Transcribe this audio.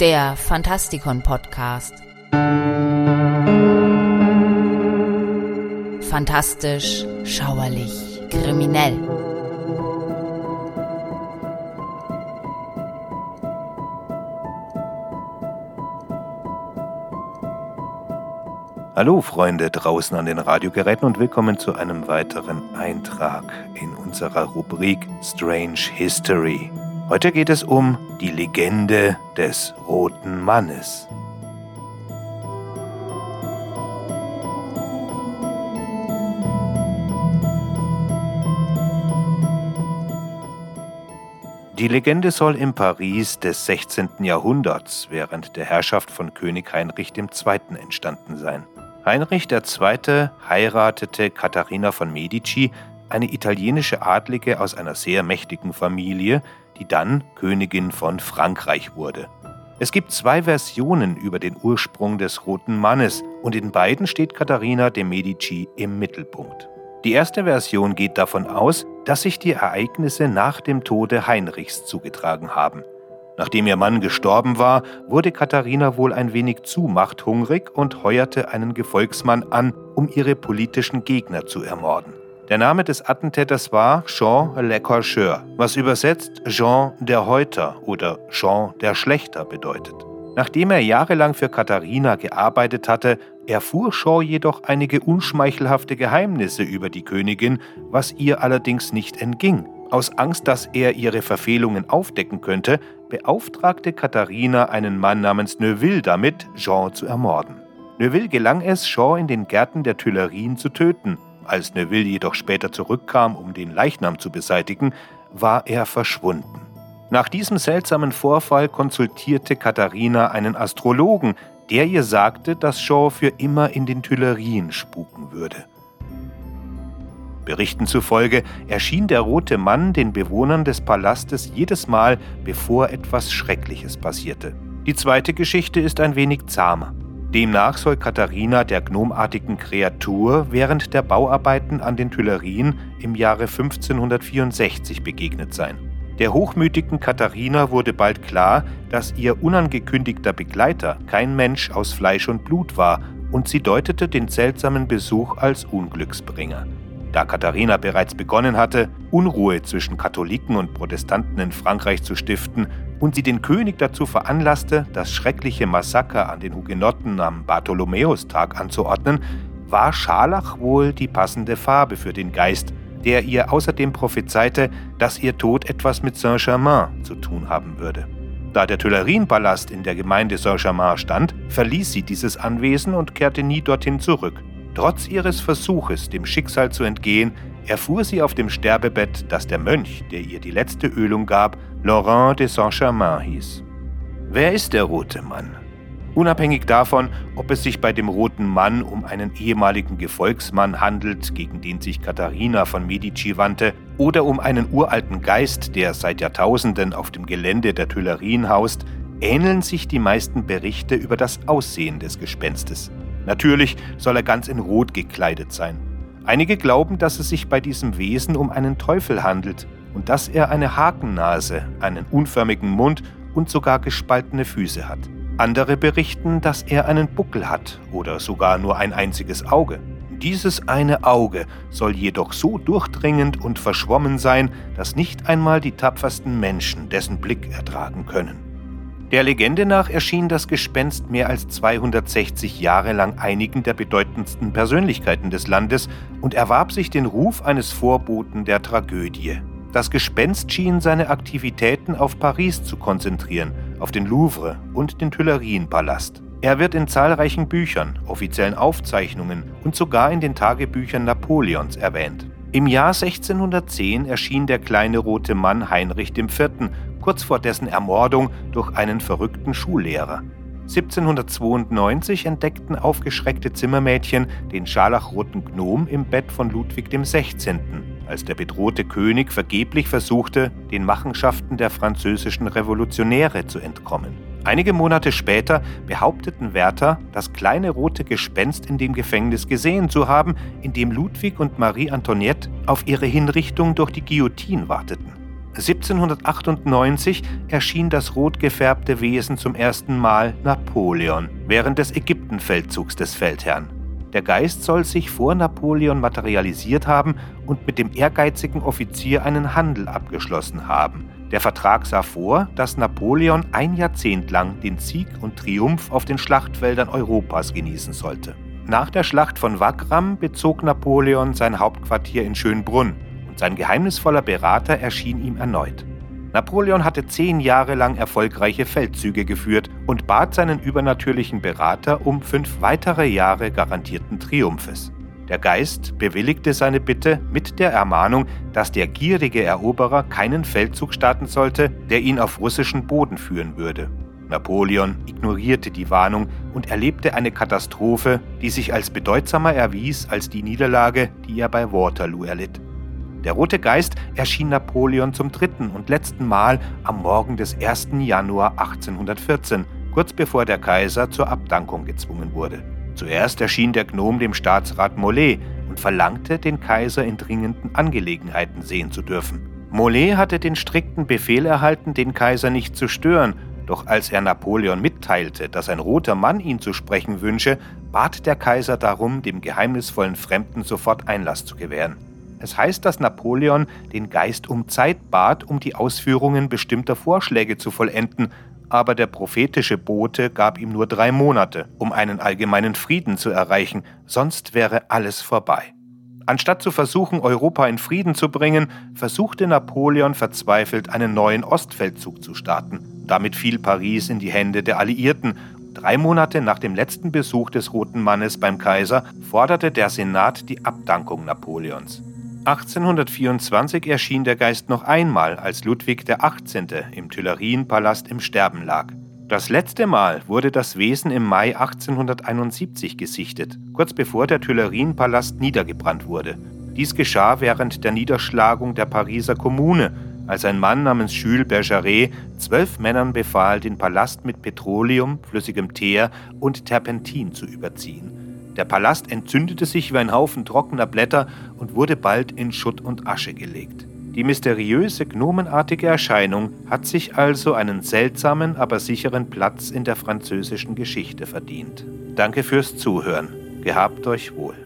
der Fantastikon Podcast. Fantastisch, schauerlich, kriminell. Hallo Freunde draußen an den Radiogeräten und willkommen zu einem weiteren Eintrag in unserer Rubrik Strange History. Heute geht es um die Legende des Roten Mannes. Die Legende soll im Paris des 16. Jahrhunderts während der Herrschaft von König Heinrich II. entstanden sein. Heinrich II. heiratete Katharina von Medici, eine italienische Adlige aus einer sehr mächtigen Familie, die dann Königin von Frankreich wurde. Es gibt zwei Versionen über den Ursprung des Roten Mannes und in beiden steht Katharina de Medici im Mittelpunkt. Die erste Version geht davon aus, dass sich die Ereignisse nach dem Tode Heinrichs zugetragen haben. Nachdem ihr Mann gestorben war, wurde Katharina wohl ein wenig zu machthungrig und heuerte einen Gefolgsmann an, um ihre politischen Gegner zu ermorden. Der Name des Attentäters war Jean Le Corcheur, was übersetzt Jean der Häuter oder Jean der Schlechter bedeutet. Nachdem er jahrelang für Katharina gearbeitet hatte, erfuhr Jean jedoch einige unschmeichelhafte Geheimnisse über die Königin, was ihr allerdings nicht entging. Aus Angst, dass er ihre Verfehlungen aufdecken könnte, beauftragte Katharina einen Mann namens Neuville damit, Jean zu ermorden. Neuville gelang es, Jean in den Gärten der Tuilerien zu töten. Als Neuville jedoch später zurückkam, um den Leichnam zu beseitigen, war er verschwunden. Nach diesem seltsamen Vorfall konsultierte Katharina einen Astrologen, der ihr sagte, dass Jean für immer in den Tuilerien spuken würde. Berichten zufolge erschien der rote Mann den Bewohnern des Palastes jedes Mal, bevor etwas Schreckliches passierte. Die zweite Geschichte ist ein wenig zahmer. Demnach soll Katharina der gnomartigen Kreatur während der Bauarbeiten an den Tuilerien im Jahre 1564 begegnet sein. Der hochmütigen Katharina wurde bald klar, dass ihr unangekündigter Begleiter kein Mensch aus Fleisch und Blut war, und sie deutete den seltsamen Besuch als Unglücksbringer. Da Katharina bereits begonnen hatte, Unruhe zwischen Katholiken und Protestanten in Frankreich zu stiften und sie den König dazu veranlasste, das schreckliche Massaker an den Hugenotten am Bartholomäustag anzuordnen, war Scharlach wohl die passende Farbe für den Geist, der ihr außerdem prophezeite, dass ihr Tod etwas mit Saint-Germain zu tun haben würde. Da der Tuilerienpalast in der Gemeinde Saint-Germain stand, verließ sie dieses Anwesen und kehrte nie dorthin zurück. Trotz ihres Versuches, dem Schicksal zu entgehen, erfuhr sie auf dem Sterbebett, dass der Mönch, der ihr die letzte Ölung gab, Laurent de Saint-Germain hieß. Wer ist der rote Mann? Unabhängig davon, ob es sich bei dem roten Mann um einen ehemaligen Gefolgsmann handelt, gegen den sich Katharina von Medici wandte, oder um einen uralten Geist, der seit Jahrtausenden auf dem Gelände der Tuilerien haust, ähneln sich die meisten Berichte über das Aussehen des Gespenstes. Natürlich soll er ganz in Rot gekleidet sein. Einige glauben, dass es sich bei diesem Wesen um einen Teufel handelt und dass er eine Hakennase, einen unförmigen Mund und sogar gespaltene Füße hat. Andere berichten, dass er einen Buckel hat oder sogar nur ein einziges Auge. Dieses eine Auge soll jedoch so durchdringend und verschwommen sein, dass nicht einmal die tapfersten Menschen dessen Blick ertragen können. Der Legende nach erschien das Gespenst mehr als 260 Jahre lang einigen der bedeutendsten Persönlichkeiten des Landes und erwarb sich den Ruf eines Vorboten der Tragödie. Das Gespenst schien seine Aktivitäten auf Paris zu konzentrieren, auf den Louvre und den Tuilerienpalast. Er wird in zahlreichen Büchern, offiziellen Aufzeichnungen und sogar in den Tagebüchern Napoleons erwähnt. Im Jahr 1610 erschien der kleine rote Mann Heinrich IV., kurz vor dessen Ermordung durch einen verrückten Schullehrer. 1792 entdeckten aufgeschreckte Zimmermädchen den scharlachroten Gnom im Bett von Ludwig XVI., als der bedrohte König vergeblich versuchte, den Machenschaften der französischen Revolutionäre zu entkommen. Einige Monate später behaupteten Wärter, das kleine rote Gespenst in dem Gefängnis gesehen zu haben, in dem Ludwig und Marie Antoinette auf ihre Hinrichtung durch die Guillotine warteten. 1798 erschien das rot gefärbte Wesen zum ersten Mal Napoleon während des Ägyptenfeldzugs des Feldherrn. Der Geist soll sich vor Napoleon materialisiert haben und mit dem ehrgeizigen Offizier einen Handel abgeschlossen haben. Der Vertrag sah vor, dass Napoleon ein Jahrzehnt lang den Sieg und Triumph auf den Schlachtfeldern Europas genießen sollte. Nach der Schlacht von Wagram bezog Napoleon sein Hauptquartier in Schönbrunn sein geheimnisvoller Berater erschien ihm erneut. Napoleon hatte zehn Jahre lang erfolgreiche Feldzüge geführt und bat seinen übernatürlichen Berater um fünf weitere Jahre garantierten Triumphes. Der Geist bewilligte seine Bitte mit der Ermahnung, dass der gierige Eroberer keinen Feldzug starten sollte, der ihn auf russischen Boden führen würde. Napoleon ignorierte die Warnung und erlebte eine Katastrophe, die sich als bedeutsamer erwies als die Niederlage, die er bei Waterloo erlitt. Der Rote Geist erschien Napoleon zum dritten und letzten Mal am Morgen des 1. Januar 1814, kurz bevor der Kaiser zur Abdankung gezwungen wurde. Zuerst erschien der Gnom dem Staatsrat Mollet und verlangte, den Kaiser in dringenden Angelegenheiten sehen zu dürfen. Mollet hatte den strikten Befehl erhalten, den Kaiser nicht zu stören, doch als er Napoleon mitteilte, dass ein roter Mann ihn zu sprechen wünsche, bat der Kaiser darum, dem geheimnisvollen Fremden sofort Einlass zu gewähren. Es heißt, dass Napoleon den Geist um Zeit bat, um die Ausführungen bestimmter Vorschläge zu vollenden, aber der prophetische Bote gab ihm nur drei Monate, um einen allgemeinen Frieden zu erreichen, sonst wäre alles vorbei. Anstatt zu versuchen, Europa in Frieden zu bringen, versuchte Napoleon verzweifelt, einen neuen Ostfeldzug zu starten. Damit fiel Paris in die Hände der Alliierten. Drei Monate nach dem letzten Besuch des Roten Mannes beim Kaiser forderte der Senat die Abdankung Napoleons. 1824 erschien der Geist noch einmal, als Ludwig XVIII. im Tuilerienpalast im Sterben lag. Das letzte Mal wurde das Wesen im Mai 1871 gesichtet, kurz bevor der Tuilerienpalast niedergebrannt wurde. Dies geschah während der Niederschlagung der Pariser Kommune, als ein Mann namens Jules Bergeret zwölf Männern befahl, den Palast mit Petroleum, flüssigem Teer und Terpentin zu überziehen. Der Palast entzündete sich wie ein Haufen trockener Blätter und wurde bald in Schutt und Asche gelegt. Die mysteriöse gnomenartige Erscheinung hat sich also einen seltsamen, aber sicheren Platz in der französischen Geschichte verdient. Danke fürs Zuhören. Gehabt euch wohl.